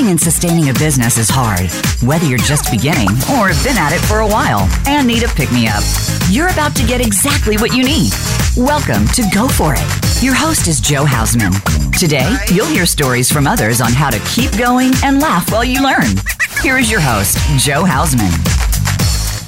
Starting and sustaining a business is hard, whether you're just beginning or have been at it for a while and need a pick me up. You're about to get exactly what you need. Welcome to Go For It. Your host is Jo Hausman. Today, you'll hear stories from others on how to keep going and laugh while you learn. Here is your host, Jo Hausman.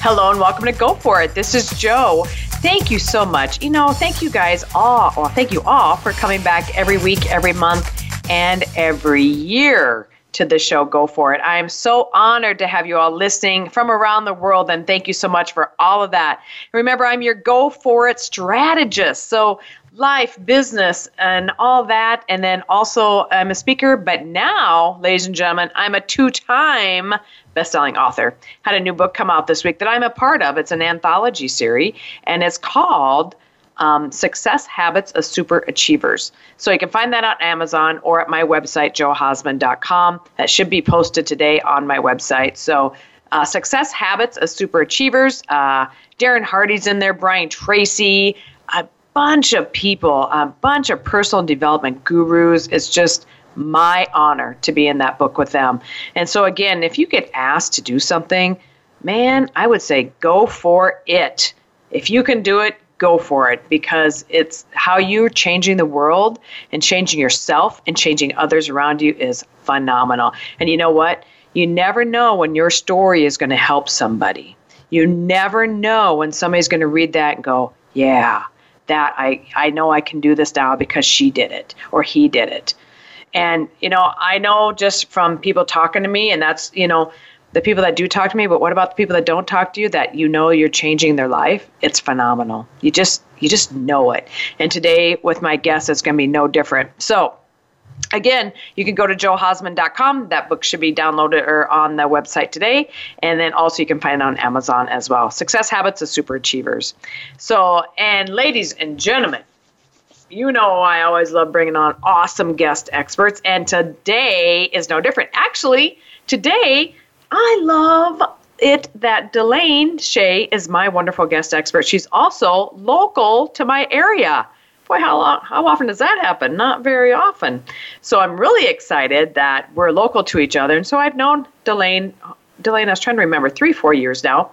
Hello and welcome to Go For It. This is Jo. Thank you so much. You know, thank you guys all, well, thank you all for coming back every week, every month, and every year to the show Go For It. I am so honored to have you all listening from around the world, and thank you so much for all of that. Remember, I'm your Go For It strategist. So, life, business, and all that. And then also, I'm a speaker, but now, ladies and gentlemen, I'm a two time best-selling author. Had a new book come out this week that I'm a part of. It's an anthology series, and it's called um, Success Habits of Super Achievers. So you can find that on Amazon or at my website, johausman.com. That should be posted today on my website. So uh, Success Habits of Super Achievers. Uh, Darren Hardy's in there, Brian Tracy, a bunch of people, a bunch of personal development gurus. It's just my honor to be in that book with them. And so, again, if you get asked to do something, man, I would say go for it. If you can do it, go for it because it's how you're changing the world and changing yourself and changing others around you is phenomenal. And you know what? You never know when your story is going to help somebody. You never know when somebody's going to read that and go, yeah, that I, I know I can do this now because she did it or he did it. And, you know, I know just from people talking to me, and that's, you know, the people that do talk to me, but what about the people that don't talk to you that you know you're changing their life? It's phenomenal. You just you just know it. And today with my guest it's going to be no different. So, again, you can go to johausman.com. That book should be downloaded or on the website today. And then also you can find it on Amazon as well. Success Habits of Super Achievers. So, and ladies and gentlemen, you know I always love bringing on awesome guest experts, and today is no different. Actually, today I love it that Delaine Shay is my wonderful guest expert. She's also local to my area. Boy, how how often does that happen? Not very often. So I'm really excited that we're local to each other. And so I've known Delaine Delaine, I was trying to remember, three, four years now.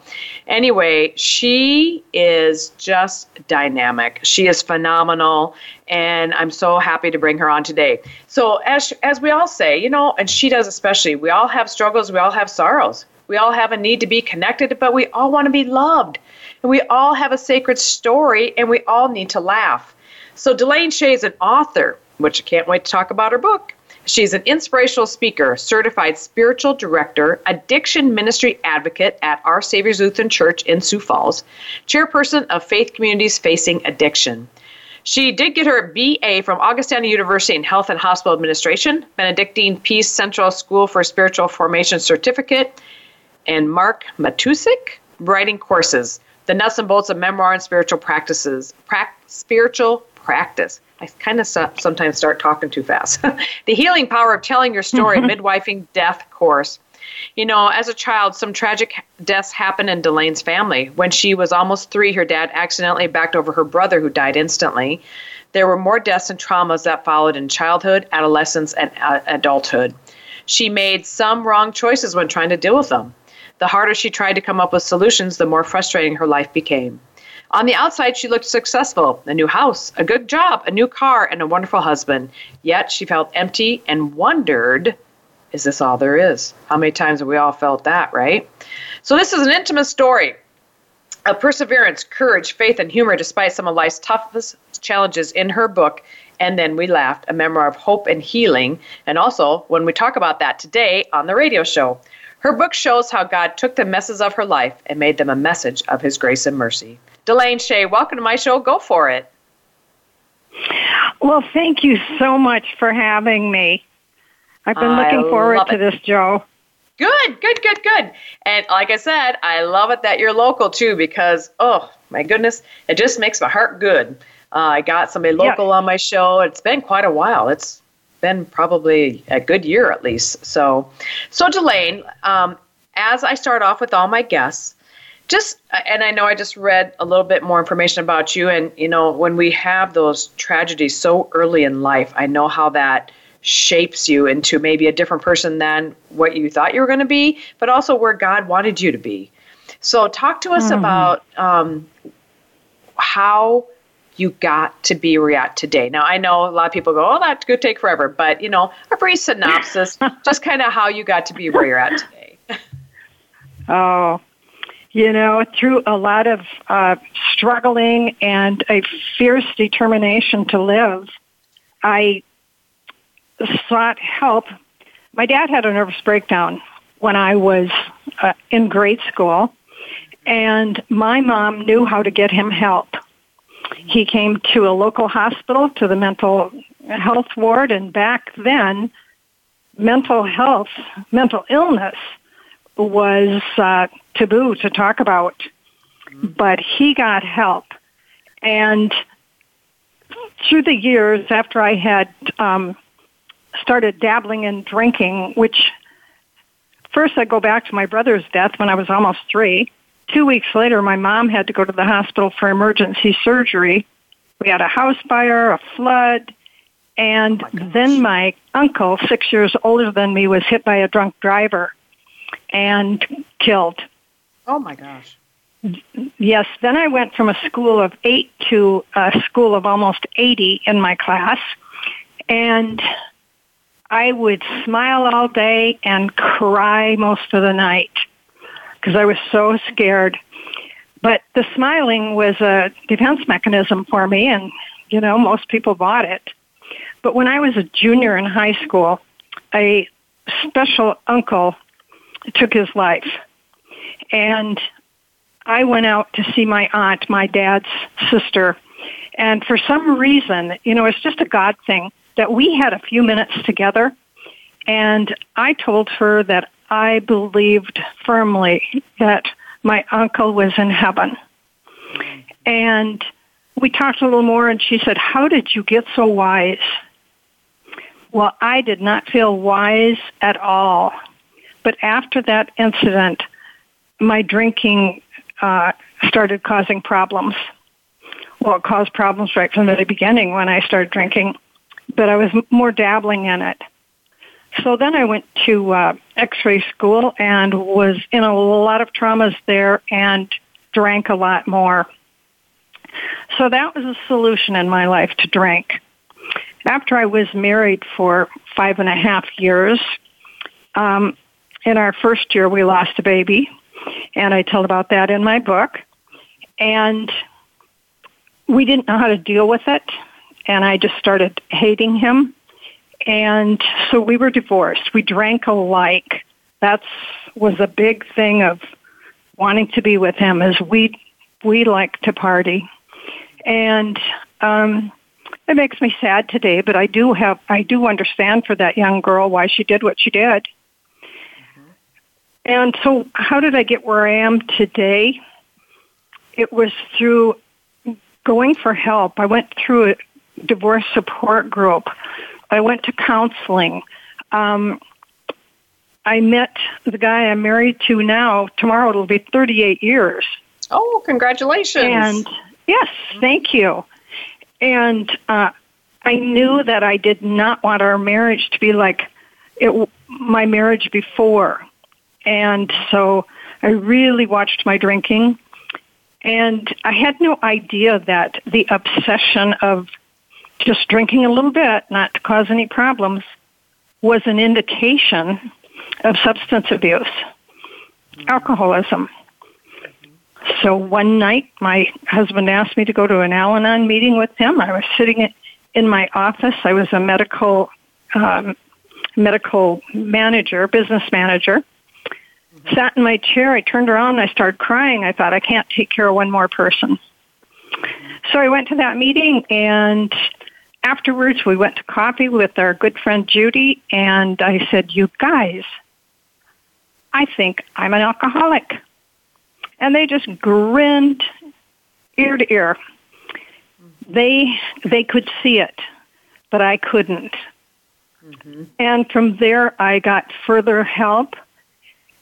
Anyway, she is just dynamic. She is phenomenal, and I'm so happy to bring her on today. So, as, as we all say, you know, and she does especially, we all have struggles, we all have sorrows. We all have a need to be connected, but we all want to be loved. And we all have a sacred story, and we all need to laugh. So, Delaine Shay is an author, which I can't wait to talk about her book. She's an inspirational speaker, certified spiritual director, addiction ministry advocate at Our Savior's Lutheran Church in Sioux Falls, chairperson of Faith Communities Facing Addiction. She did get her BA from Augustana University in Health and Hospital Administration, Benedictine Peace Central School for Spiritual Formation Certificate, and Mark Matousek writing courses, the nuts and bolts of memoir and spiritual practices, pra- spiritual practice. I kind of sometimes start talking too fast. the healing power of telling your story, midwifing death course. You know, as a child, some tragic deaths happened in Delaine's family. When she was almost three, her dad accidentally backed over her brother, who died instantly. There were more deaths and traumas that followed in childhood, adolescence, and uh, adulthood. She made some wrong choices when trying to deal with them. The harder she tried to come up with solutions, the more frustrating her life became. On the outside, she looked successful a new house, a good job, a new car, and a wonderful husband. Yet she felt empty and wondered is this all there is? How many times have we all felt that, right? So, this is an intimate story of perseverance, courage, faith, and humor despite some of life's toughest challenges in her book. And then we laughed, a memoir of hope and healing. And also, when we talk about that today on the radio show, her book shows how God took the messes of her life and made them a message of his grace and mercy. Delaine Shay, welcome to my show. Go for it. Well, thank you so much for having me. I've been looking forward to this, Jo. Good, good, good, good. And like I said, I love it that you're local too because, oh my goodness, it just makes my heart good. Uh, I got somebody local yeah. on my show. It's been quite a while. It's been probably a good year at least. So, so Delaine, um, as I start off with all my guests, just and I know I just read a little bit more information about you and you know when we have those tragedies so early in life I know how that shapes you into maybe a different person than what you thought you were going to be, but also where God wanted you to be. So, talk to us mm-hmm. about um, how you got to be where you're at today. Now, I know a lot of people go, oh, that could take forever, but, you know, a brief synopsis, just kind of how you got to be where you're at today. oh, you know, through a lot of uh, struggling and a fierce determination to live, I sought help. My dad had a nervous breakdown when I was uh, in grade school, and my mom knew how to get him help. He came to a local hospital, to the mental health ward, and back then, mental health, mental illness was uh, taboo to talk about. But he got help. And through the years after I had um, started dabbling in drinking, which first I go back to my brother's death when I was almost three. Two weeks later, my mom had to go to the hospital for emergency surgery. We had a house fire, a flood, and oh my then my uncle, six years older than me, was hit by a drunk driver and killed. Oh my gosh. Yes, then I went from a school of eight to a school of almost 80 in my class. And I would smile all day and cry most of the night because I was so scared. But the smiling was a defense mechanism for me, and, you know, most people bought it. But when I was a junior in high school, a special uncle took his life. And I went out to see my aunt, my dad's sister. And for some reason, you know, it's just a God thing that we had a few minutes together. And I told her that I believed firmly that my uncle was in heaven. And we talked a little more, and she said, How did you get so wise? Well, I did not feel wise at all. But after that incident, my drinking uh, started causing problems. Well, it caused problems right from the beginning when I started drinking, but I was more dabbling in it. So then I went to uh, X-ray school and was in a lot of traumas there and drank a lot more. So that was a solution in my life to drink. After I was married for five and a half years, um, in our first year we lost a baby, and I tell about that in my book. And we didn't know how to deal with it, and I just started hating him and so we were divorced. We drank alike. That was a big thing of wanting to be with him as we we like to party. And um it makes me sad today, but I do have I do understand for that young girl why she did what she did. And so how did I get where I am today? It was through going for help. I went through a divorce support group I went to counseling. Um, I met the guy I'm married to now. Tomorrow it'll be 38 years. Oh, congratulations. And yes, thank you. And uh, I knew that I did not want our marriage to be like it, my marriage before. And so I really watched my drinking. And I had no idea that the obsession of just drinking a little bit, not to cause any problems, was an indication of substance abuse, alcoholism. So one night, my husband asked me to go to an Al Anon meeting with him. I was sitting in my office. I was a medical um, medical manager, business manager. Sat in my chair. I turned around and I started crying. I thought I can't take care of one more person. So I went to that meeting and afterwards, we went to coffee with our good friend Judy, and I said, You guys, I think I'm an alcoholic. And they just grinned ear to ear. They, they could see it, but I couldn't. Mm-hmm. And from there, I got further help.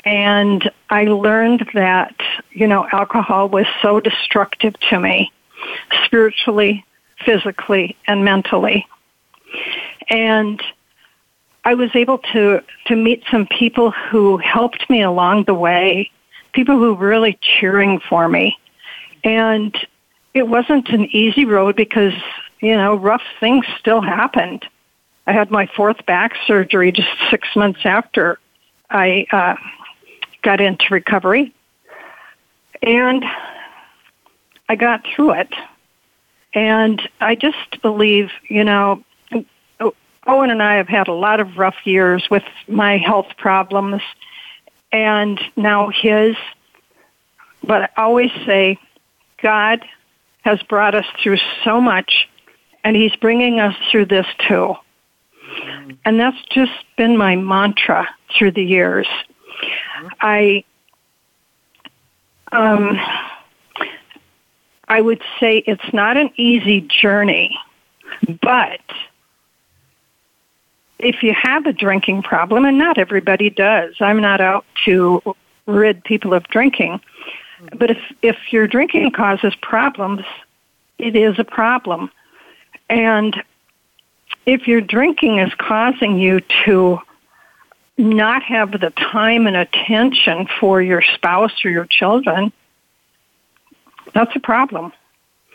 And I learned that, you know, alcohol was so destructive to me, spiritually, physically and mentally. And I was able to to meet some people who helped me along the way, people who were really cheering for me. And it wasn't an easy road because, you know, rough things still happened. I had my fourth back surgery just six months after I uh, got into recovery. And I got through it. And I just believe, you know, Owen and I have had a lot of rough years with my health problems and now his. But I always say, God has brought us through so much, and He's bringing us through this too. And that's just been my mantra through the years. I, um, I would say it's not an easy journey, but if you have a drinking problem, and not everybody does, I'm not out to rid people of drinking, but if, if your drinking causes problems, it is a problem. And if your drinking is causing you to not have the time and attention for your spouse or your children, that's a problem.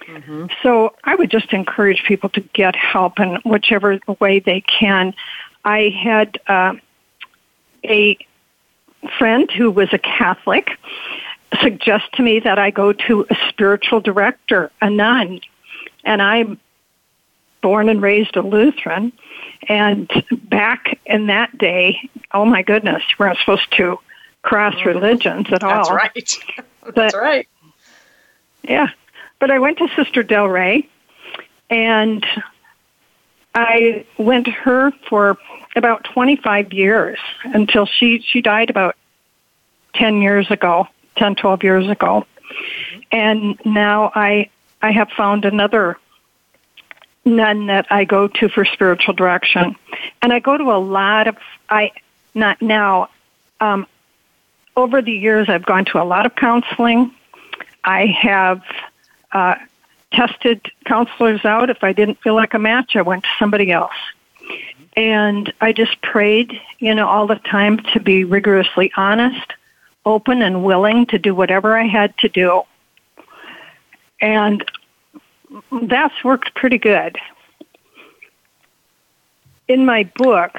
Mm-hmm. So I would just encourage people to get help in whichever way they can. I had uh, a friend who was a Catholic suggest to me that I go to a spiritual director, a nun, and I'm born and raised a Lutheran. And back in that day, oh my goodness, we weren't supposed to cross mm-hmm. religions at all. That's right. That's but, right. Yeah. But I went to Sister Del Rey and I went to her for about 25 years until she, she died about 10 years ago, 10, 12 years ago. And now I, I have found another nun that I go to for spiritual direction. And I go to a lot of, I, not now, um, over the years I've gone to a lot of counseling. I have uh, tested counselors out. If I didn't feel like a match, I went to somebody else. And I just prayed, you know, all the time to be rigorously honest, open, and willing to do whatever I had to do. And that's worked pretty good. In my book,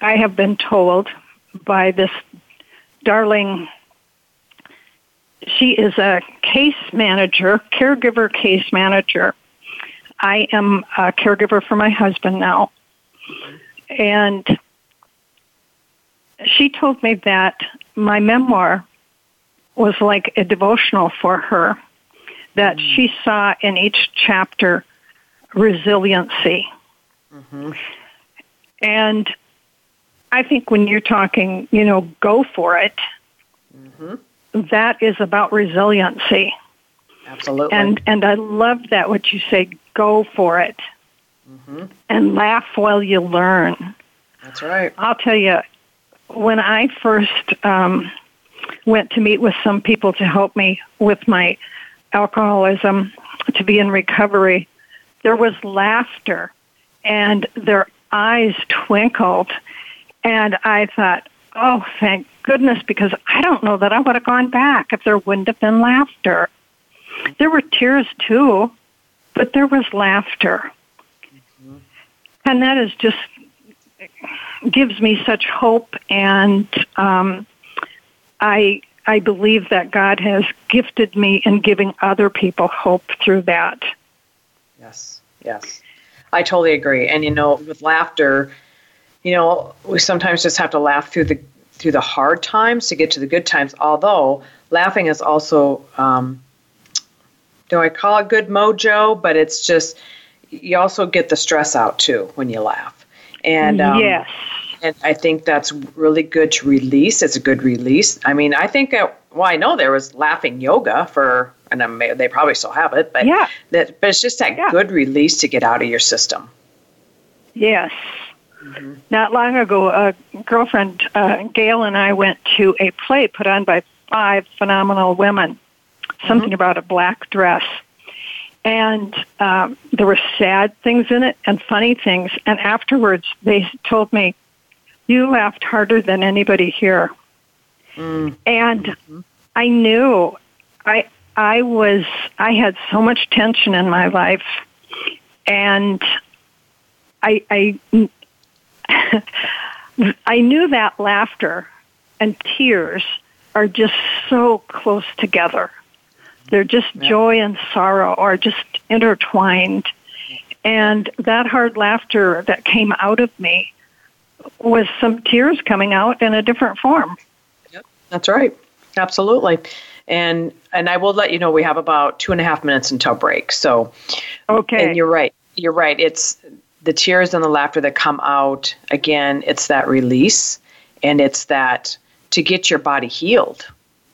I have been told by this darling she is a case manager, caregiver case manager. I am a caregiver for my husband now. And she told me that my memoir was like a devotional for her, that mm-hmm. she saw in each chapter resiliency. Mm-hmm. And I think when you're talking, you know, go for it. Mm-hmm that is about resiliency. Absolutely. And and I love that what you say. Go for it, mm-hmm. and laugh while you learn. That's right. I'll tell you, when I first um, went to meet with some people to help me with my alcoholism to be in recovery, there was laughter, and their eyes twinkled, and I thought, oh, thank goodness, because I don't know that I would have gone back if there wouldn't have been laughter. There were tears too, but there was laughter. Mm-hmm. And that is just gives me such hope and um, I I believe that God has gifted me in giving other people hope through that. Yes, yes. I totally agree. And you know, with laughter, you know, we sometimes just have to laugh through the through the hard times to get to the good times. Although laughing is also, um, do I call it good mojo? But it's just you also get the stress out too when you laugh. And um, yes, and I think that's really good to release. It's a good release. I mean, I think uh, well, I know there was laughing yoga for, and I'm, they probably still have it, but yeah, that, but it's just that yeah. good release to get out of your system. Yes, Mm-hmm. Not long ago, a girlfriend, uh, Gail, and I went to a play put on by five phenomenal women, something mm-hmm. about a black dress. and um, there were sad things in it and funny things. And afterwards, they told me, "You laughed harder than anybody here." Mm. And mm-hmm. I knew I I was I had so much tension in my life, and I I I knew that laughter and tears are just so close together. They're just yeah. joy and sorrow are just intertwined. And that hard laughter that came out of me was some tears coming out in a different form. Yep, that's right. Absolutely. And and I will let you know we have about two and a half minutes until break. So Okay. And you're right. You're right. It's the tears and the laughter that come out, again, it's that release and it's that to get your body healed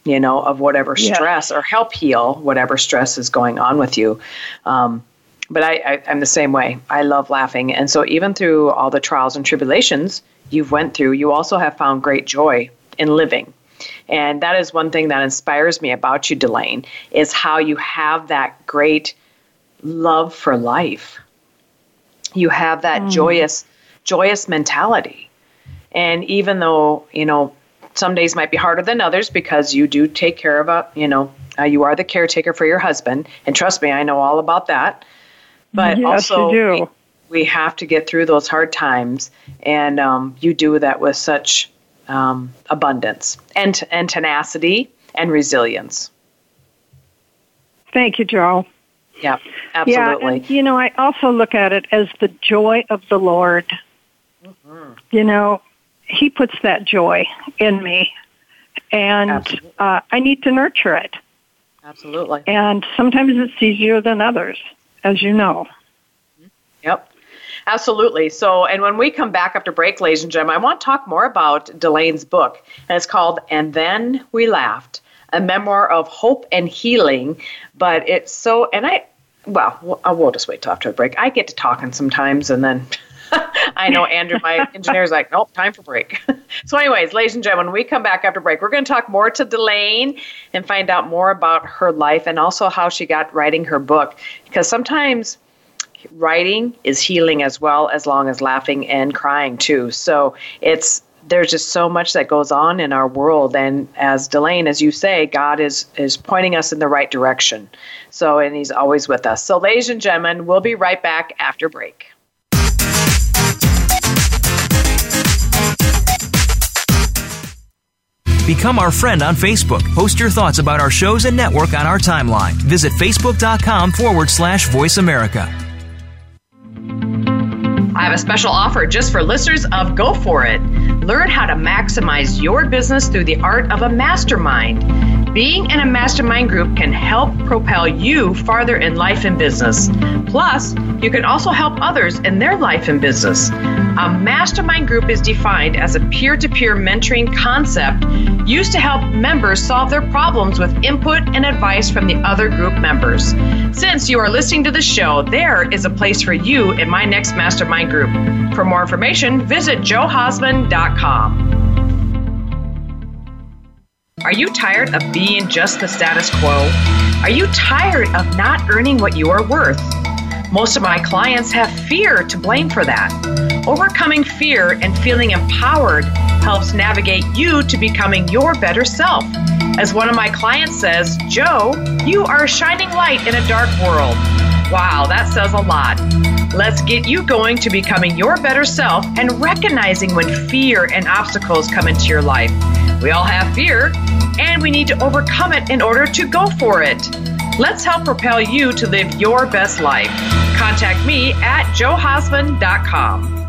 you know, of whatever stress yeah. or help heal whatever stress is going on with you. Um, but I, I, I'm the same way. I love laughing. And so even through all the trials and tribulations you've went through, you also have found great joy in living. And that is one thing that inspires me about you, Delaine, is how you have that great love for life. You have that mm. joyous, joyous mentality. And even though, you know, some days might be harder than others because you do take care of a, you know, uh, you are the caretaker for your husband. And trust me, I know all about that. But yes, also, we, we, have to get through those hard times. And um, you do that with such um, abundance and, and tenacity and resilience. Thank you, Jo. Yeah, absolutely. Yeah, and, you know, I also look at it as the joy of the Lord. Mm-hmm. You know, he puts that joy in me, and uh, I need to nurture it. Absolutely. And sometimes it's easier than others, as you know. Yep. Absolutely. So, and when we come back after break, ladies and gentlemen, I want to talk more about Delaine's book, and it's called "And Then We Laughed." A memoir of hope and healing, but it's so, and I, well, we'll just wait till after break. I get to talking sometimes, and then I know Andrew, my engineer, is like, nope, time for break. so, anyways, ladies and gentlemen, when we come back after break, we're going to talk more to Delaine and find out more about her life and also how she got writing her book. Because sometimes writing is healing as well, as long as laughing and crying too. So, it's there's just so much that goes on in our world and as Delaine as you say God is is pointing us in the right direction so and he's always with us so ladies and gentlemen we'll be right back after break Become our friend on Facebook. Post your thoughts about our shows and network on our timeline. Visit facebook.com forward slash voice America. I have a special offer just for listeners of Go For It. Learn how to maximize your business through the art of a mastermind. Being in a mastermind group can help propel you farther in life and business. Plus, you can also help others in their life and business. A mastermind group is defined as a peer to peer mentoring concept used to help members solve their problems with input and advice from the other group members. Since you are listening to the show, there is a place for you in my next mastermind group. For more information, visit johausman.com. Are you tired of being just the status quo? Are you tired of not earning what you are worth? Most of my clients have fear to blame for that. Overcoming fear and feeling empowered helps navigate you to becoming your better self. As one of my clients says, Jo, you are a shining light in a dark world. Wow, that says a lot. Let's get you going to becoming your better self and recognizing when fear and obstacles come into your life. We all have fear, and we need to overcome it in order to go for it. Let's help propel you to live your best life. Contact me at johausman.com.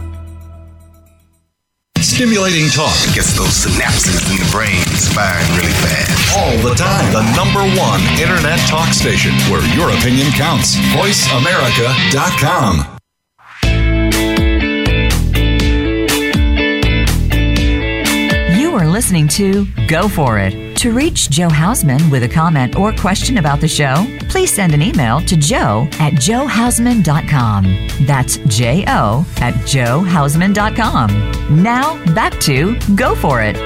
Stimulating talk gets those synapses in the brain firing really fast. All the time. The number one internet talk station where your opinion counts. VoiceAmerica.com. You are listening to Go For It. To reach Jo Hausman with a comment or question about the show, please send an email to jo at johausman.com. That's J O at johausman.com. Now, back to Go For It.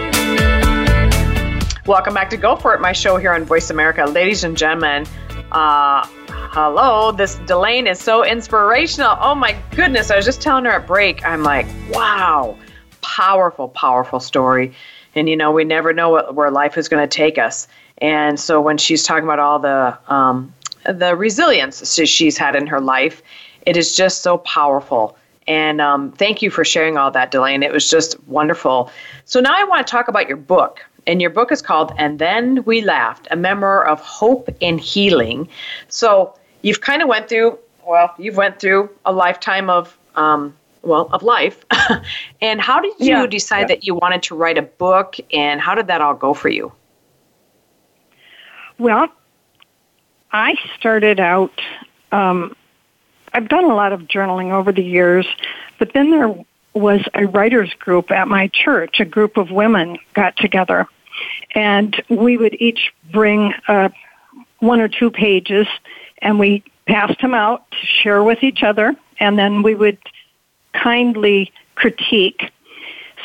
Welcome back to Go For It, my show here on Voice America. Ladies and gentlemen, uh, hello, this Delaine is so inspirational. Oh my goodness. I was just telling her at break, I'm like, wow, powerful, powerful story. And you know, we never know what, where life is going to take us. And so when she's talking about all the um, the resilience she's had in her life, it is just so powerful. And um, thank you for sharing all that, Delaine. It was just wonderful. So now I want to talk about your book. And your book is called And Then We Laughed, a memoir of hope and healing. So you've kind of went through, well, you've went through a lifetime of, um, well, of life. and how did you yeah, decide yeah. that you wanted to write a book and how did that all go for you? Well, I started out, um, I've done a lot of journaling over the years, but then there was a writers group at my church. A group of women got together, and we would each bring uh, one or two pages, and we passed them out to share with each other, and then we would kindly critique.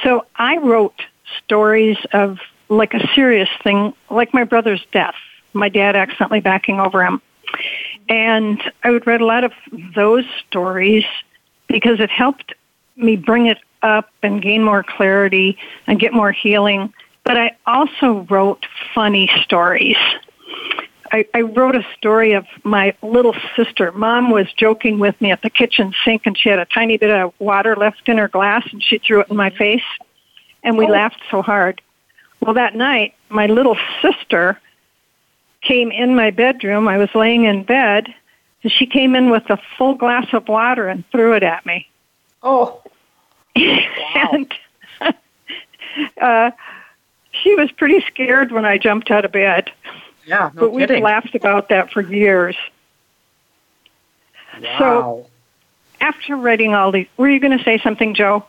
So I wrote stories of like a serious thing, like my brother's death, my dad accidentally backing over him. And I would write a lot of those stories because it helped me bring it up and gain more clarity and get more healing. But I also wrote funny stories. I, I wrote a story of my little sister. Mom was joking with me at the kitchen sink and she had a tiny bit of water left in her glass and she threw it in my face and we oh. laughed so hard. Well, that night, my little sister came in my bedroom. I was laying in bed and she came in with a full glass of water and threw it at me. Oh. Wow. and uh, she was pretty scared when I jumped out of bed. Yeah, no but kidding. we've laughed about that for years. Wow. So after writing all these, were you going to say something, Jo?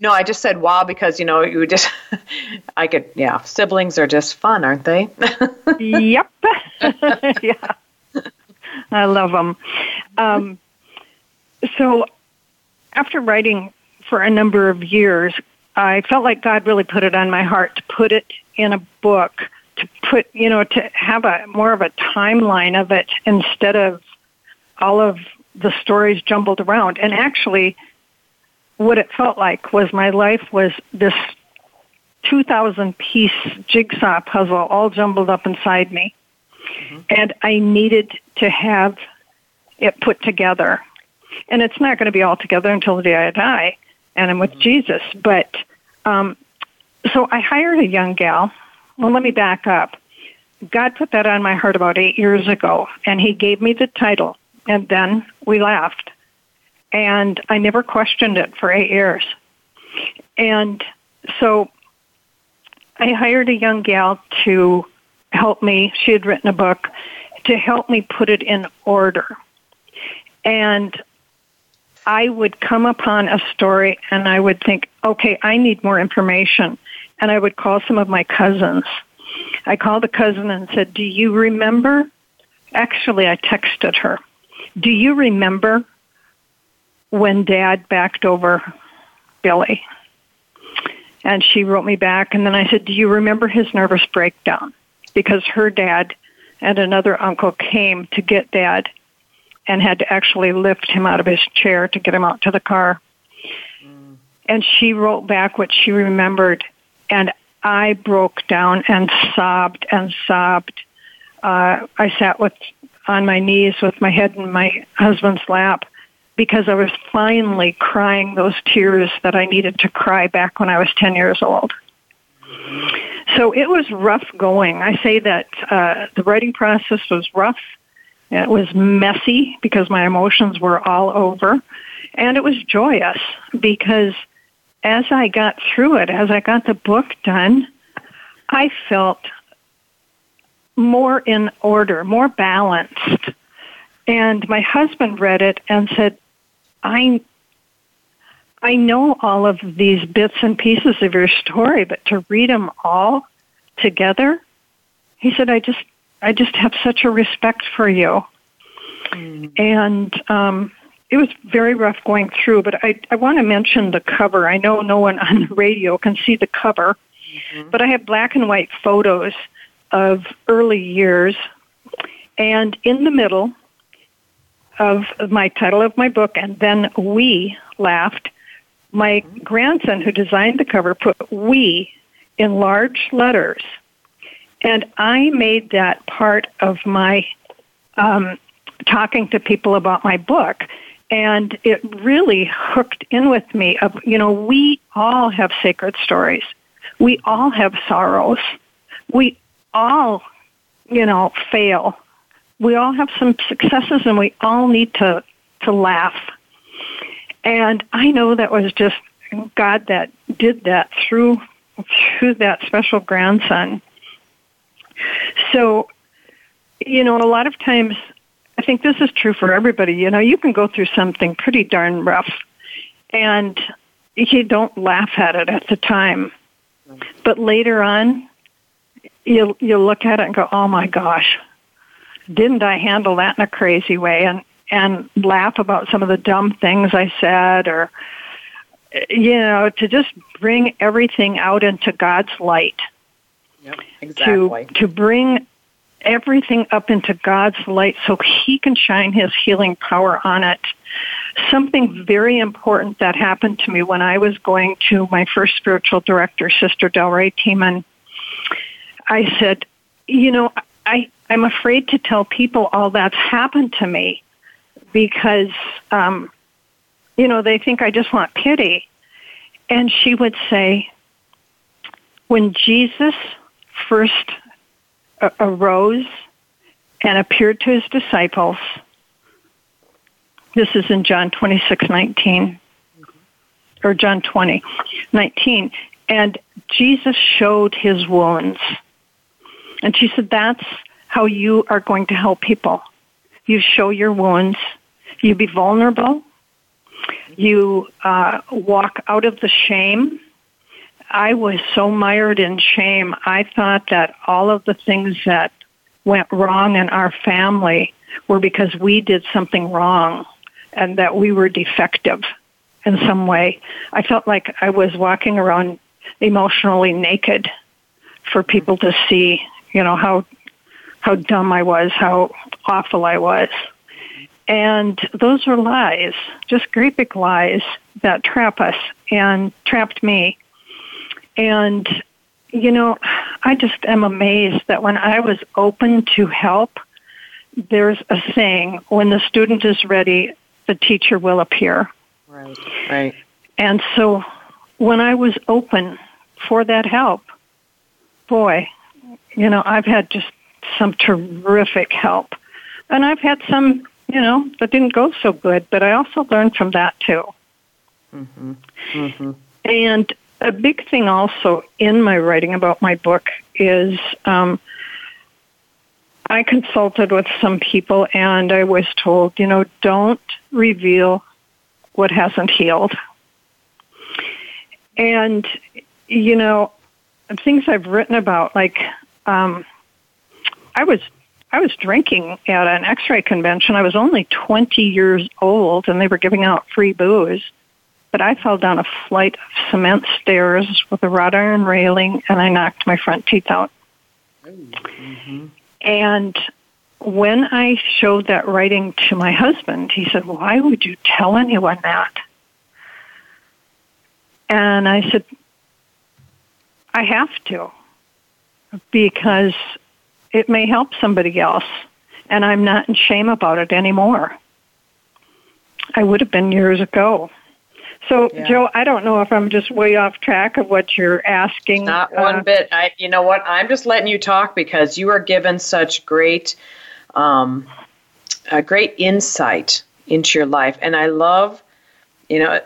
No, I just said wow because you know you just I could yeah siblings are just fun, aren't they? yep. yeah. I love them. Um, so after writing for a number of years, I felt like God really put it on my heart to put it in a book, to put, you know, to have a more of a timeline of it instead of all of the stories jumbled around. And actually, what it felt like was my life was this 2,000 piece jigsaw puzzle all jumbled up inside me. Mm-hmm. And I needed to have it put together. And it's not going to be all together until the day I die and I'm with mm-hmm. Jesus. But um, so I hired a young gal. Well, let me back up. God put that on my heart about eight years ago, and He gave me the title, and then we laughed. And I never questioned it for eight years. And so I hired a young gal to help me. She had written a book to help me put it in order. And I would come upon a story and I would think, okay, I need more information. And I would call some of my cousins. I called a cousin and said, Do you remember? Actually, I texted her. Do you remember when dad backed over Billy? And she wrote me back, and then I said, Do you remember his nervous breakdown? Because her dad and another uncle came to get dad and had to actually lift him out of his chair to get him out to the car. Mm. And she wrote back what she remembered, and I broke down and sobbed and sobbed. Uh, I sat with on my knees with my head in my husband's lap because I was finally crying those tears that I needed to cry back when I was 10 years old. So it was rough going. I say that uh, the writing process was rough it was messy because my emotions were all over. And it was joyous because as I got through it, as I got the book done, I felt more in order, more balanced. And my husband read it and said, I I know all of these bits and pieces of your story, but to read them all together, he said, I just I just have such a respect for you. Mm. And um, it was very rough going through, but I, I want to mention the cover. I know no one on the radio can see the cover, mm-hmm. but I have black and white photos of early years. And in the middle of my title of my book, and then we laughed. My grandson, who designed the cover, put we in large letters. And I made that part of my um, talking to people about my book. And it really hooked in with me of, you know, we all have sacred stories. We all have sorrows. We all, you know, fail. We all have some successes and we all need to, to laugh. And I know that was just God that did that through, through that special grandson. So, you know, a lot of times I think this is true for everybody. You know, you can go through something pretty darn rough and you don't laugh at it at the time. But later on, you you look at it and go, "Oh my gosh, didn't I handle that in a crazy way?" and and laugh about some of the dumb things I said or you know, to just bring everything out into God's light. Yep, exactly. To to bring everything up into God's light so He can shine His healing power on it. Something very important that happened to me when I was going to my first spiritual director, Sister Delray Tiemann. I said, you know, I, I'm afraid to tell people all that's happened to me because, um, you know, they think I just want pity. And she would say, when Jesus first arose and appeared to his disciples. This is in John 26, 19, or John 20, 19. And Jesus showed his wounds. And she said, That's how you are going to help people. You show your wounds, you be vulnerable, you uh, walk out of the shame I was so mired in shame. I thought that all of the things that went wrong in our family were because we did something wrong and that we were defective in some way. I felt like I was walking around emotionally naked for people to see, you know, how how dumb I was, how awful I was. And those were lies, just great big lies that trap us and trapped me. And, you know, I just am amazed that when I was open to help, there's a saying when the student is ready, the teacher will appear. Right, right. And so when I was open for that help, boy, you know, I've had just some terrific help. And I've had some, you know, that didn't go so good, but I also learned from that too. Mm-hmm. Mm-hmm. And a big thing also in my writing about my book is um, I consulted with some people and I was told, you know, don't reveal what hasn't healed. And, you know, things I've written about, like, um, I was I was drinking at an X-ray convention. I was only 20 years old, and they were giving out free booze but I fell down a flight of cement stairs with a wrought iron railing and I knocked my front teeth out. Mm-hmm. And when I showed that writing to my husband, he said, Why would you tell anyone that? And I said, I have to because it may help somebody else, and I'm not in shame about it anymore. I would have been years ago. So, yeah. Jo, I don't know if I'm just way off track of what you're asking. Not one uh, bit. I, you know what? I'm just letting you talk because you are given such great, um, a great insight into your life, and I love, you know,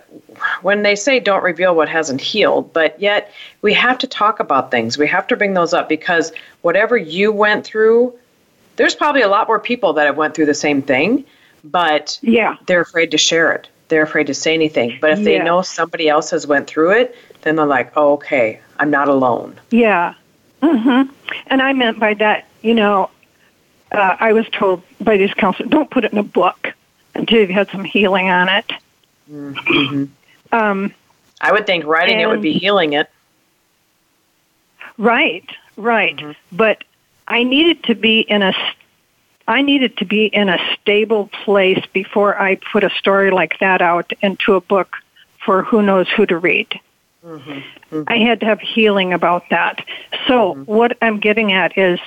when they say don't reveal what hasn't healed, but yet we have to talk about things. We have to bring those up because whatever you went through, there's probably a lot more people that have went through the same thing, but yeah, they're afraid to share it they're afraid to say anything. But if yeah. they know somebody else has went through it, then they're like, oh, okay, I'm not alone. Yeah. Mhm. And I meant by that, you know, uh, I was told by these counselors, don't put it in a book until you've had some healing on it. Mm-hmm. Um, I would think writing it would be healing it. Right, right. Mm-hmm. But I needed to be in a I needed to be in a stable place before I put a story like that out into a book for who knows who to read. Mm-hmm. Mm-hmm. I had to have healing about that. So, mm-hmm. what I'm getting at is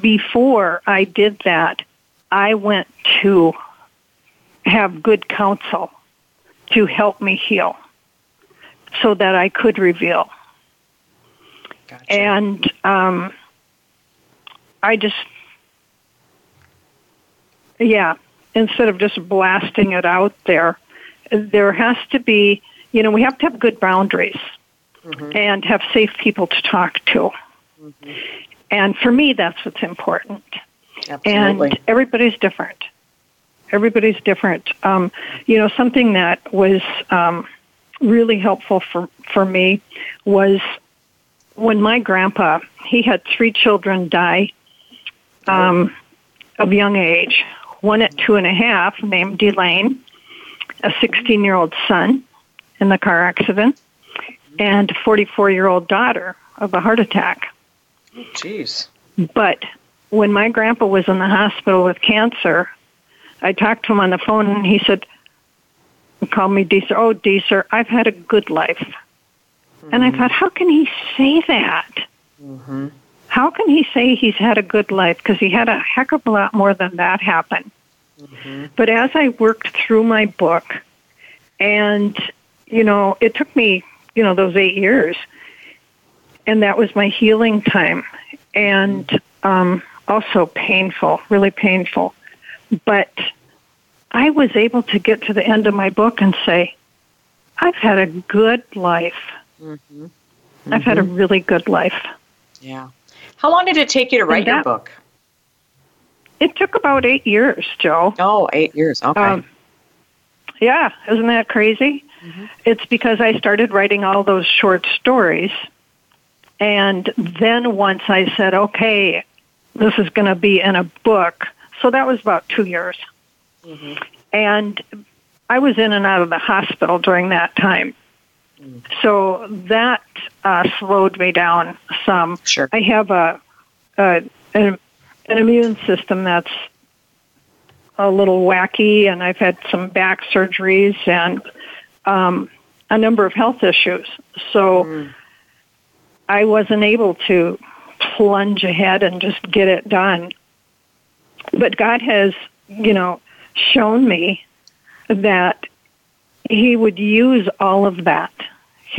before I did that, I went to have good counsel to help me heal so that I could reveal. Gotcha. And um, I just, yeah, instead of just blasting it out there, there has to be, you know, we have to have good boundaries mm-hmm. and have safe people to talk to. Mm-hmm. And for me, that's what's important. Absolutely. And everybody's different. Everybody's different. Um, you know, something that was um, really helpful for for me was when my grandpa he had three children die um, of young age. One at two and a half, named Delane, a 16 year old son in the car accident, and a 44 year old daughter of a heart attack. Jeez. But when my grandpa was in the hospital with cancer, I talked to him on the phone and he said, call me Deeser. Oh, Deeser, I've had a good life. Mm-hmm. And I thought, how can he say that? Mm-hmm. How can he say he's had a good life? Because he had a heck of a lot more than that happen. Mm-hmm. But as I worked through my book, and, you know, it took me, you know, those eight years, and that was my healing time. And um, also painful, really painful. But I was able to get to the end of my book and say, I've had a good life. Mm-hmm. Mm-hmm. I've had a really good life. Yeah. How long did it take you to write that, your book? It took about eight years, Jo. Oh, eight years. Okay. Um, yeah, isn't that crazy? Mm-hmm. It's because I started writing all those short stories. And then once I said, okay, this is going to be in a book, so that was about two years. Mm-hmm. And I was in and out of the hospital during that time. Mm. So that uh, slowed me down some. Sure. I have a, a an, an immune system that's a little wacky, and I've had some back surgeries and um, a number of health issues. So mm. I wasn't able to plunge ahead and just get it done. But God has, you know, shown me that He would use all of that.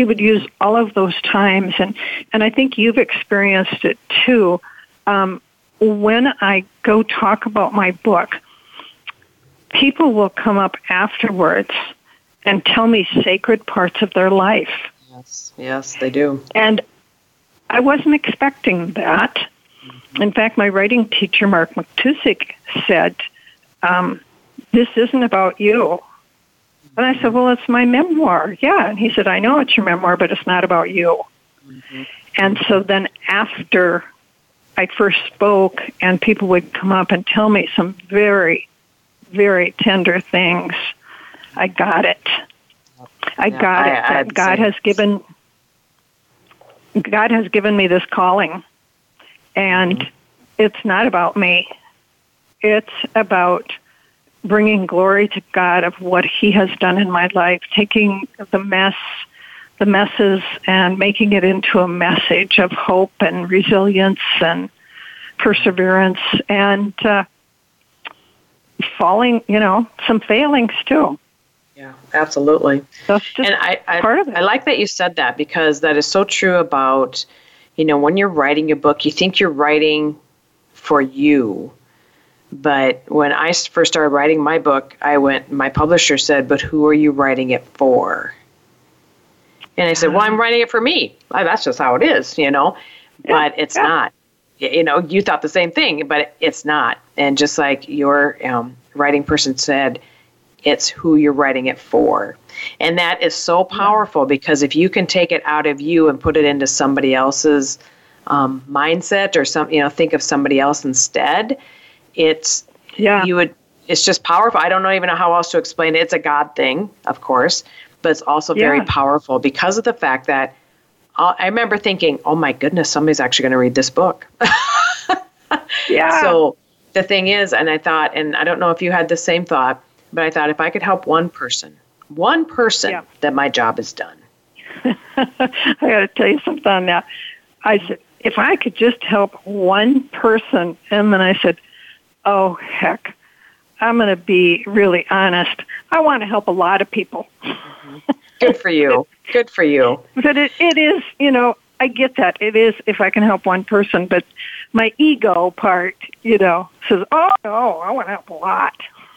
He would use all of those times, and and I think you've experienced it too. Um, when I go talk about my book, people will come up afterwards and tell me sacred parts of their life. Yes, yes, they do. And I wasn't expecting that. In fact, my writing teacher, Mark Matousek, said, um, This isn't about you. And I said, Well, it's my memoir. Yeah. And he said, I know it's your memoir, but it's not about you. Mm-hmm. And so then after I first spoke, and people would come up and tell me some very, very tender things, I got it. I yeah, got I, it. That God has given God has given me this calling, and mm-hmm. it's not about me. It's about bringing glory to God of what He has done in my life, taking the mess, the messes, and making it into a message of hope and resilience and perseverance and uh, falling, you know, some failings too. Yeah, absolutely. That's just and I, I, part of it. I like that you said that because that is so true about, you know, when you're writing a book, you think you're writing for you. But when I first started writing my book, I went, my publisher said, but who are you writing it for? And I said, well, I'm writing it for me. That's just how it is, you know, yeah, but it's yeah. not. You know, you thought the same thing, but it's not. And just like your um, writing person said, it's who you're writing it for. And that is so powerful because if you can take it out of you and put it into somebody else's um, mindset or some, you know, think of somebody else instead, it's yeah, you would. It's just powerful. I don't know even know how else to explain it. It's a God thing, of course, but it's also very yeah. powerful because of the fact that uh, I remember thinking, "Oh my goodness, somebody's actually going to read this book." yeah. So the thing is, and I thought, and I don't know if you had the same thought, but I thought if I could help one person, one person, Yeah. that my job is done. I got to tell you something on that. I said, if I could just help one person, and then I said, oh, heck, I'm going to be really honest. I want to help a lot of people. Good for you. Good for you. But it, it is, you know, I get that. It is if I can help one person, but my ego part, you know, says, oh, no, I want to help a lot.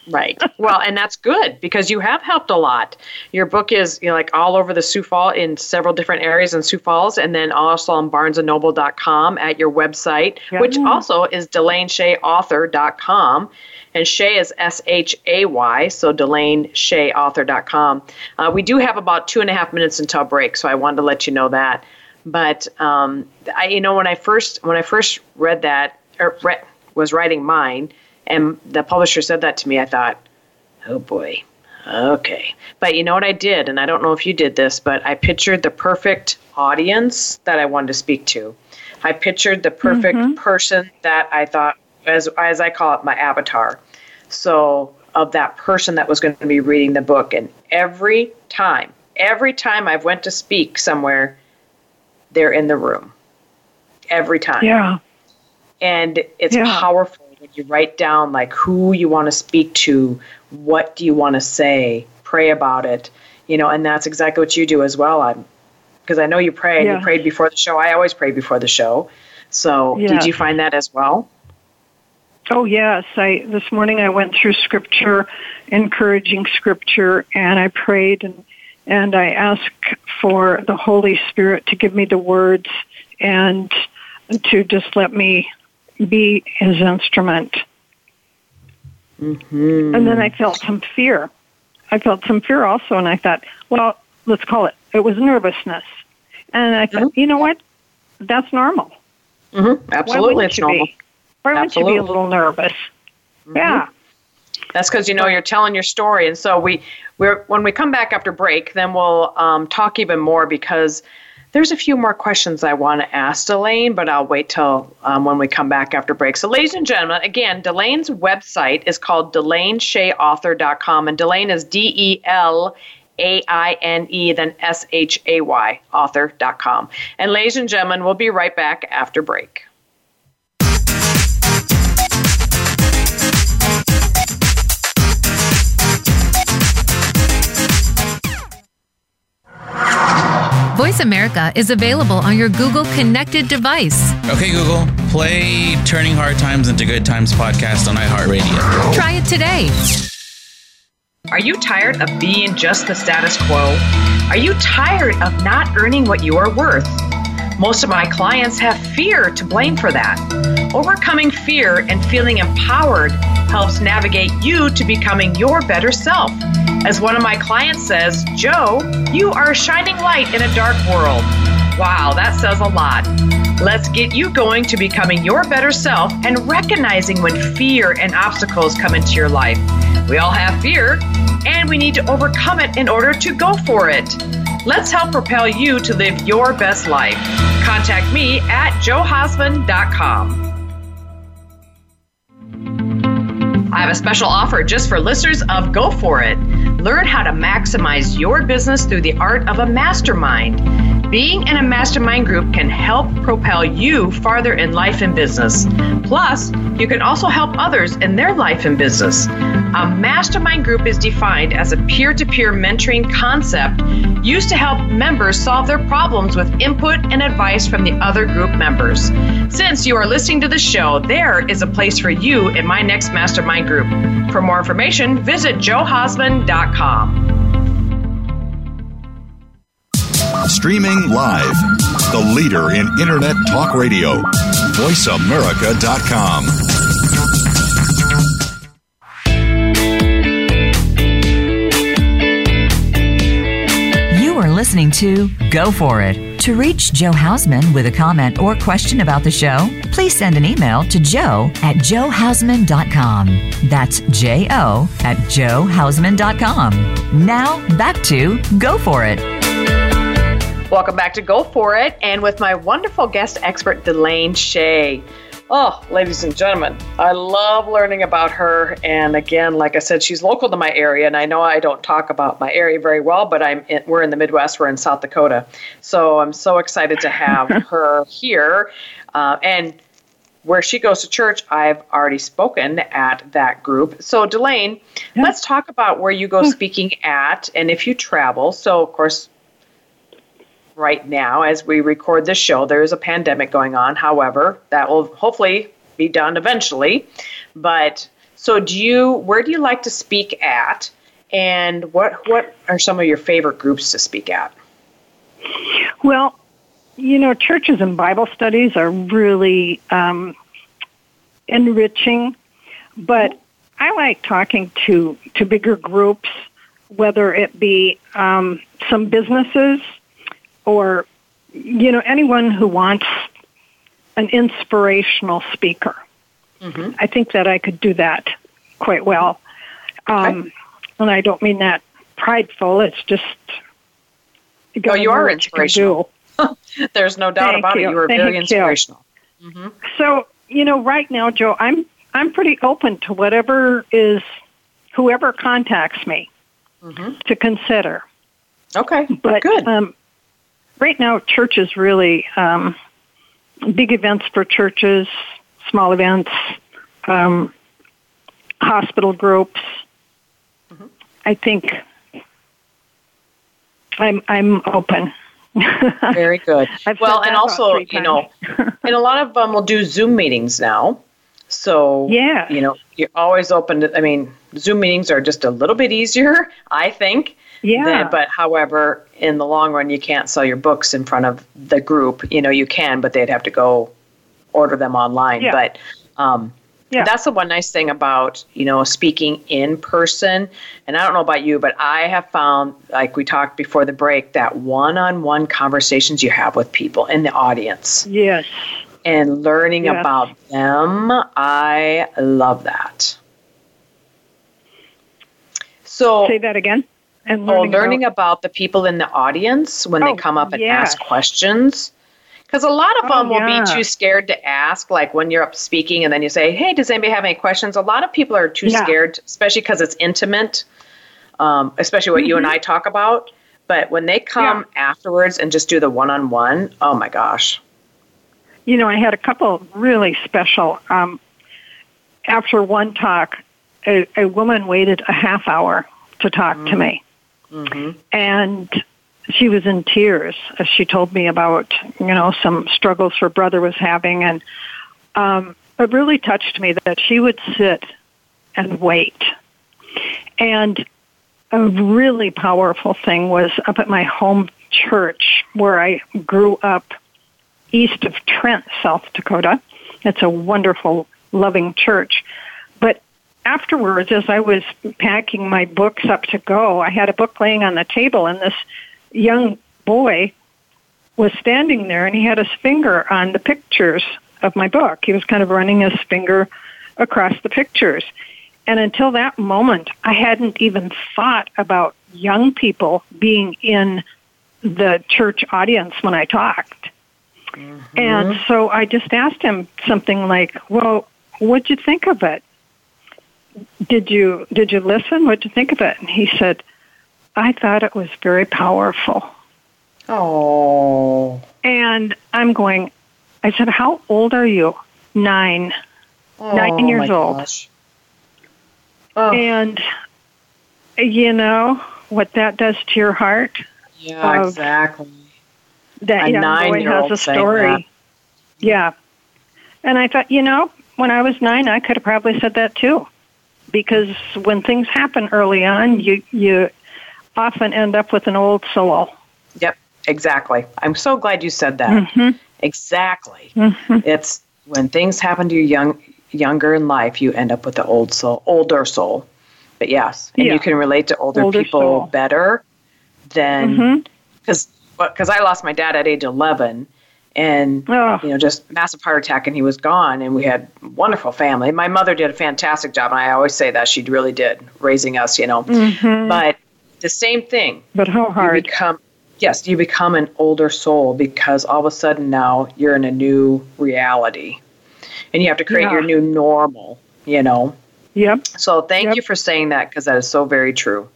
Right. Well, and that's good because you have helped a lot. Your book is you know, like all over the Sioux Falls in several different areas in Sioux Falls, and then also on barnesandnoble.com at your website, Yeah. which also is DelaineShayAuthor.com. And Shay is S H A Y, so DelaineShayAuthor.com. Uh, we do have about two and a half minutes until break, so I wanted to let you know that. But um, I, you know, when I first when I first read that or read, was writing mine, and the publisher said that to me, I thought, oh boy, okay. But you know what I did, and I don't know if you did this, but I pictured the perfect audience that I wanted to speak to. I pictured the perfect mm-hmm. person that I thought, as as I call it, my avatar. So of that person that was going to be reading the book, and every time, every time I've went to speak somewhere, they're in the room. Every time Yeah. and it's Yeah. powerful you write down like who you want to speak to what do you want to say pray about it you know and that's exactly what you do as well. I'm because i know you pray and Yeah. you prayed before the show. I always pray before the show. So Yeah. did you find that as well? Oh yes, I this morning I went through scripture, encouraging scripture, and I prayed and and I asked for the Holy Spirit to give me the words and to just let me be His instrument. mm-hmm. And then I felt some fear. I felt some fear also, and I thought, well, let's call it. It was nervousness, and I thought, you know what? That's normal. hmm absolutely it's normal be? Why wouldn't you be a little nervous? Yeah. That's because you know you're telling your story, and so we we're when we come back after break, then we'll um, talk even more because there's a few more questions I want to ask Delaine, but I'll wait till um, when we come back after break. So, ladies and gentlemen, again, Delaine's website is called DelaineShayAuthor.com, and Delaine is D E L. A I N E, then S H A Y, author.com. And ladies and gentlemen, we'll be right back after break. Voice America is available on your Google connected device. Okay, Google, play Turning Hard Times into Good Times podcast on iHeartRadio. Try it today. Are you tired of being just the status quo? Are you tired of not earning what you are worth? Most of my clients have fear to blame for that. Overcoming fear and feeling empowered helps navigate you to becoming your better self. As one of my clients says, Jo, you are a shining light in a dark world. Wow, that says a lot. Let's get you going to becoming your better self and recognizing when fear and obstacles come into your life. We all have fear, and we need to overcome it in order to go for it. Let's help propel you to live your best life. Contact me at johausman.com. I have a special offer just for listeners of Go For It. Learn how to maximize your business through the art of a mastermind. Being in a mastermind group can help propel you farther in life and business. Plus, you can also help others in their life and business. A mastermind group is defined as a peer to peer mentoring concept used to help members solve their problems with input and advice from the other group members. Since you are listening to the show, there is a place for you in my next mastermind group. For more information, visit johausman.com. Streaming live. The leader in Internet talk radio. VoiceAmerica.com. You are listening to Go For It. To reach Jo Hausman with a comment or question about the show, please send an email to jo at johausman.com. That's J O at johausman.com. Now back to Go For It. Welcome back to Go For It, and with my wonderful guest expert, Delaine Shay. Oh, ladies and gentlemen, I love learning about her. And again, like I said, she's local to my area, and I know I don't talk about my area very well, but I'm in, we're in the Midwest. We're in South Dakota, so I'm so excited to have her here. Uh, and where she goes to church, I've already spoken at that group. So, Delaine, yeah. let's talk about where you go hmm. speaking at, and if you travel. So, of course, right now as we record this show. There is a pandemic going on. However, that will hopefully be done eventually. But so do you where do you like to speak at and what what are some of your favorite groups to speak at? Well, you know, churches and Bible studies are really um, enriching, but I like talking to to bigger groups, whether it be um, some businesses or you know anyone who wants an inspirational speaker. Mm-hmm. I think that I could do that quite well. Um, okay. And I don't mean that prideful. It's just you oh, you are inspirational. You There's no doubt Thank about you. it. You are Thank very inspirational. Mm-hmm. So you know, right now, Jo, I'm I'm pretty open to whatever is whoever contacts me mm-hmm. to consider. Okay, but good. Um, right now, churches really um, big events for churches, small events, um, hospital groups. Mm-hmm. I think I'm I'm open. Very good. well, and also, you know, and a lot of them will do Zoom meetings now. So, yeah, you know, you're always open to, I mean, Zoom meetings are just a little bit easier, I think. Yeah. but however, in the long run, you can't sell your books in front of the group. You know, you can, but they'd have to go order them online. Yeah. But um, yeah. that's the one nice thing about you know speaking in person. And I don't know about you, but I have found, like we talked before the break, that one-on-one conversations you have with people in the audience. Yes. And learning yes. about them, I love that. So say that again and learning, oh, learning about, about, the people in the audience when oh, they come up and yes. ask questions. Because a lot of oh, them will yeah. be too scared to ask, like when you're up speaking and then you say, hey, does anybody have any questions? A lot of people are too yeah. scared, especially because it's intimate, um, especially what mm-hmm. you and mm-hmm. I talk about. But when they come yeah. afterwards and just do the one on one, oh my gosh. You know, I had a couple really special. Um, after one talk, a, a woman waited a half hour to talk mm-hmm. to me. Mm-hmm. And she was in tears as she told me about, you know, some struggles her brother was having. And um, it really touched me that she would sit and wait. And a really powerful thing was up at my home church where I grew up east of Trent, South Dakota. It's a wonderful, loving church afterwards, as I was packing my books up to go, I had a book laying on the table, and this young boy was standing there, and he had his finger on the pictures of my book. He was kind of running his finger across the pictures. And until that moment, I hadn't even thought about young people being in the church audience when I talked. Mm-hmm. And so I just asked him something like, Well, what'd you think of it? Did you did you listen? What did you think of it? And he said, I thought it was very powerful. Oh. And I'm going. I said, How old are you? Nine. Oh, Nine years old. Oh. And you know what that does to your heart? Yeah, exactly. That a young boy has a story. Yeah. And I thought, you know, when I was nine, I could have probably said that too because when things happen early on, you you often end up with an old soul. Yep, exactly. I'm so glad you said that. Mm-hmm. Exactly. Mm-hmm. It's when things happen to you young younger in life, you end up with the old soul, older soul. But yes, and yeah. you can relate to older, older people soul. better than because mm-hmm. because I lost my dad at age 11 and oh. you know just massive heart attack and he was gone and we had wonderful family my mother did a fantastic job and i always say that she really did raising us you know mm-hmm. but the same thing but how hard you become yes you become an older soul because all of a sudden now you're in a new reality and you have to create Yeah. your new normal. You know. Yep. So thank Yep. you for saying that because that is so very true.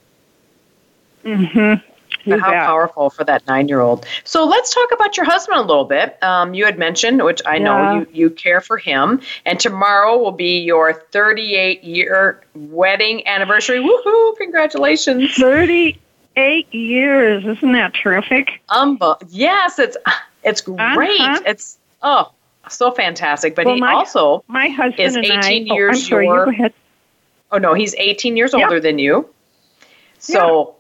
Mm-hmm. You how bet. powerful for that nine-year-old. So let's talk about your husband a little bit. Um, you had mentioned, which I know you you care for him, and tomorrow will be your 38-year wedding anniversary. Woohoo! Congratulations! 38 years. Isn't that terrific? Umbu- yes, it's it's great. Uh-huh. It's oh so fantastic. But Well, he my- also My husband Is 18 I. years oh, I'm sorry. your- You go ahead. oh no, he's 18 years Yeah. older than you. So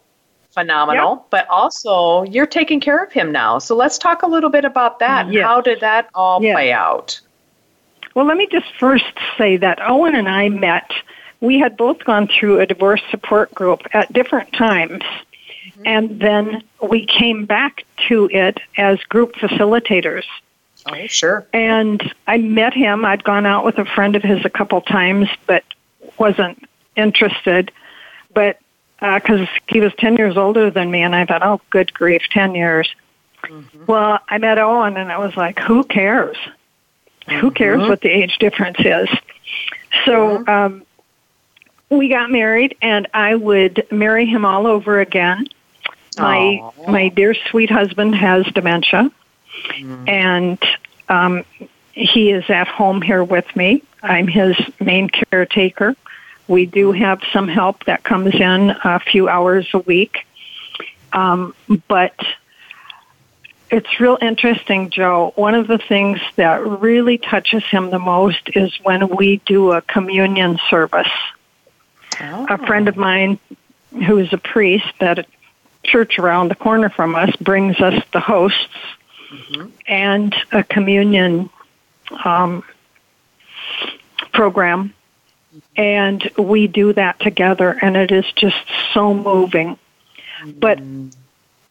phenomenal. But also you're taking care of him now. So let's talk a little bit about that. Yes. How did that all Yes. play out? Well, let me just first say that Owen and I met. We had both gone through a divorce support group at different times. Mm-hmm. And then we came back to it as group facilitators. Oh, sure. And I met him. I'd gone out with a friend of his a couple times, but wasn't interested. But Uh, because he was 10 years older than me, and I thought, oh, good grief, 10 years. Mm-hmm. Well, I met Owen, and I was like, who cares? Who mm-hmm. cares what the age difference is? So mm-hmm. um, we got married, and I would marry him all over again. My my dear sweet husband has dementia, and um, he is at home here with me. I'm his main caretaker. We do have some help that comes in a few hours a week, um, but it's real interesting, Jo. One of the things that really touches him the most is when we do a communion service. A friend of mine who is a priest at a church around the corner from us brings us the hosts and a communion um, program. And we do that together, and it is just so moving. But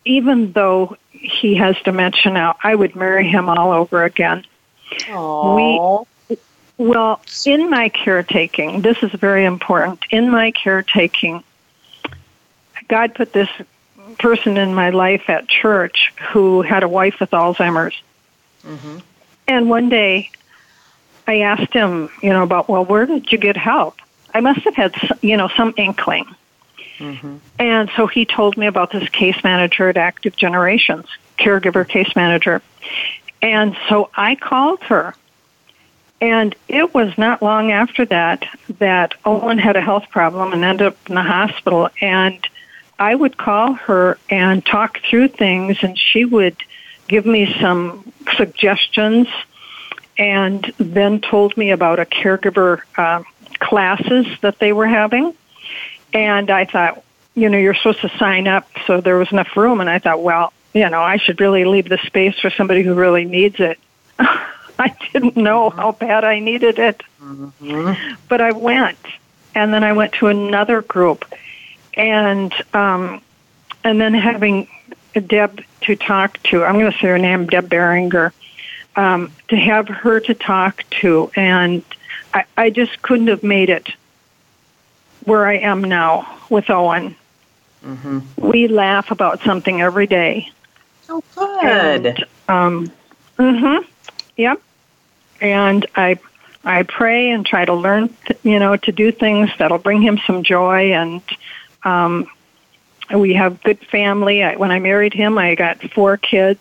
even though he has dementia now, I would marry him all over again. Aw. Well, in my caretaking, this is very important. In my caretaking, God put this person in my life at church who had a wife with Alzheimer's. Mm-hmm. And one day, I asked him, you know, about, well, where did you get help? I must have had, you know, some inkling. And so he told me about this case manager at Active Generations, caregiver case manager. And so I called her. And it was not long after that that Owen had a health problem and ended up in the hospital. And I would call her and talk through things, and she would give me some suggestions and then told me about a caregiver uh, classes that they were having. And I thought, you know, you're supposed to sign up, so there was enough room. And I thought, well, you know, I should really leave the space for somebody who really needs it. I didn't know how bad I needed it. But I went, and then I went to another group, and um, and then having Deb to talk to. I'm going to say her name, Deb Beringer, um, to have her to talk to, and I, I just couldn't have made it where I am now with Owen. We laugh about something every day. Oh, good. And, um, mhm. Yep. And I, I pray and try to learn, you know, to do things that'll bring him some joy. And um, we have good family. I, when I married him, I got four kids,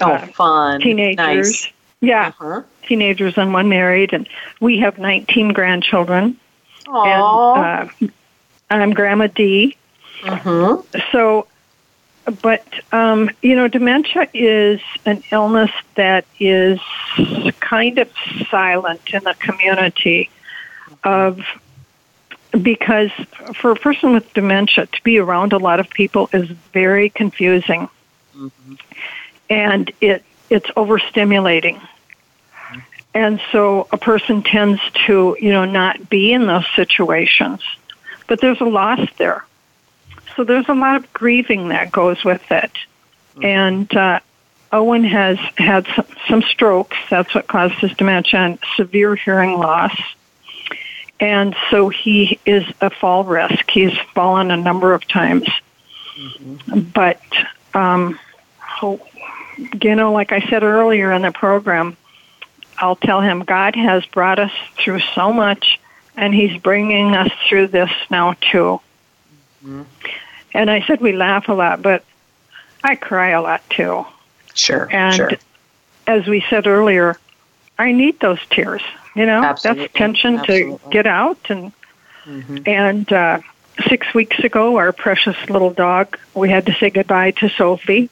oh, uh, fun. teenagers. Nice. Yeah, Uh-huh. Teenagers and one married, and we have 19 grandchildren. Aw. And uh, I'm Grandma Dee. Mhm. So, but um, you know, dementia is an illness that is kind of silent in the community of because for a person with dementia to be around a lot of people is very confusing and it it's overstimulating and so a person tends to you know not be in those situations but there's a loss there so there's a lot of grieving that goes with it. And uh, Owen has had some, some strokes. That's what caused his dementia and severe hearing loss. And so he is a fall risk. He's fallen a number of times. But, um, you know, like I said earlier in the program, I'll tell him God has brought us through so much, and He's bringing us through this now too. Mm-hmm. And I said we laugh a lot, but I cry a lot too. Sure. And sure. as we said earlier, I need those tears. You know, Absolutely. that's tension Absolutely. to get out. And Mm-hmm. and uh, six weeks ago, our precious little dog, we had to say goodbye to Sophie.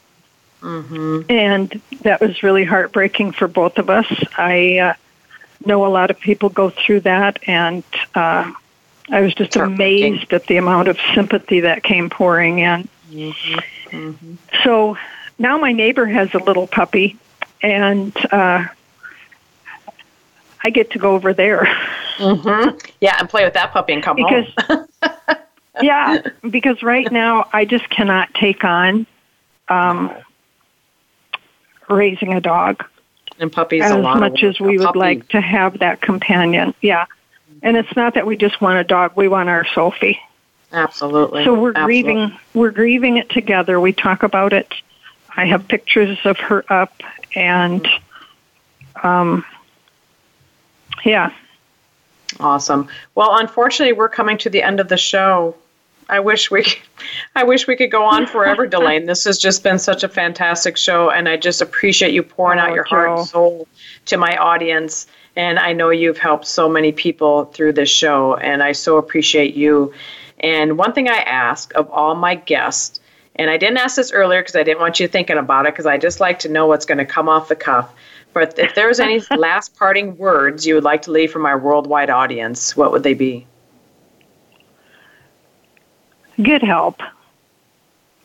Mm-hmm. And that was really heartbreaking for both of us. I uh, know a lot of people go through that, and uh, I was just amazed at the amount of sympathy that came pouring in. Mm-hmm. So now my neighbor has a little puppy, and uh, I get to go over there. Mm-hmm. Yeah, and play with that puppy and come Because- home. yeah, because right now I just cannot take on um, raising a dog and puppies as much as we would puppy. like to have that companion. Yeah. And it's not that we just want a dog, we want our Sophie. Absolutely. So we're Absolutely. grieving we're grieving it together. We talk about it. I have pictures of her up and um yeah. Awesome. Well, unfortunately, we're coming to the end of the show. I wish we, I wish we could go on forever, Delaine. This has just been such a fantastic show, and I just appreciate you pouring out Oh, your heart and soul to my audience. And I know you've helped so many people through this show, and I so appreciate you. And one thing I ask of all my guests, and I didn't ask this earlier because I didn't want you thinking about it, because I just like to know what's going to come off the cuff. But if there's any last parting words you would like to leave for my worldwide audience, what would they be? Get help.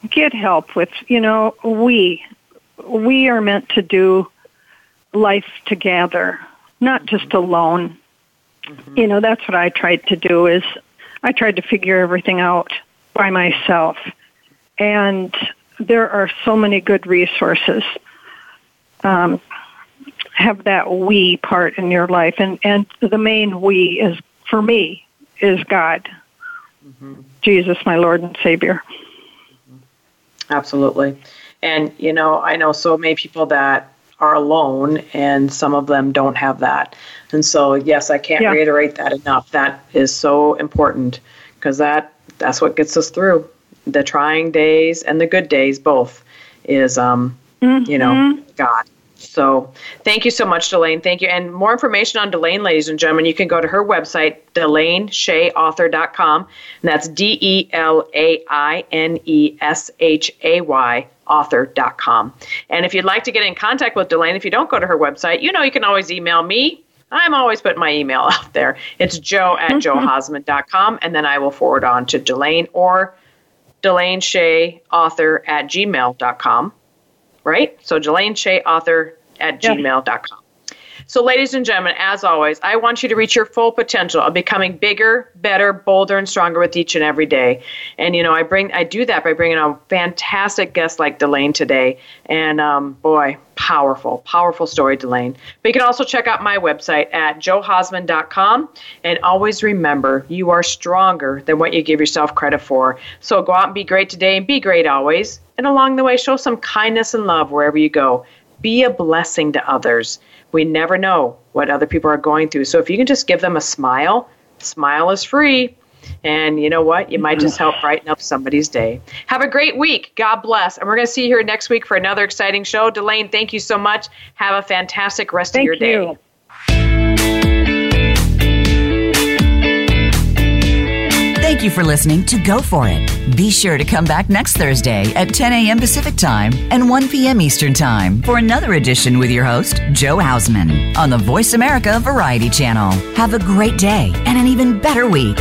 Get help with, you know, we we are meant to do life together, not just mm-hmm. alone. Mm-hmm. You know, that's what I tried to do is I tried to figure everything out by myself. And there are so many good resources. Um, have that we part in your life and and the main we is for me is God. Mm-hmm. Jesus my Lord and Savior. Absolutely. And, you know, I know so many people that are alone, and some of them don't have that. And so, yes, I can't Yeah. reiterate that enough. That is so important because that that's what gets us through the trying days and the good days, both, is, um, you know, God. So thank you so much, Delaine. Thank you. And more information on Delaine, ladies and gentlemen, you can go to her website, DelaineShayAuthor.com. And that's D E L A I N E S H A Y author.com. And if you'd like to get in contact with Delaine, if you don't go to her website, you know you can always email me. I'm always putting my email out there. It's jo at mm-hmm. johausman.com, and then I will forward on to Delaine or Delaine Shay author at gmail.com right? So Delaine Shay, author at Yes. gmail.com. So, ladies and gentlemen, as always, I want you to reach your full potential of becoming bigger, better, bolder, and stronger with each and every day. And you know, I bring, I do that by bringing on fantastic guests like Delaine today. And um, boy, powerful, powerful story, Delaine. But you can also check out my website at johausman.com. And always remember, you are stronger than what you give yourself credit for. So go out and be great today, and be great always. And along the way, show some kindness and love wherever you go. Be a blessing to others. We never know what other people are going through. So if you can just give them a smile, smile is free. And you know what? You might just help brighten up somebody's day. Have a great week. God bless. And we're going to see you here next week for another exciting show. Delaine, thank you so much. Have a fantastic rest Thank of your day. Thank you for listening to Go For It. Be sure to come back next Thursday at 10 a.m. Pacific Time and 1 p.m. Eastern Time for another edition with your host, Jo Hausman, on the Voice America Variety Channel. Have a great day and an even better week.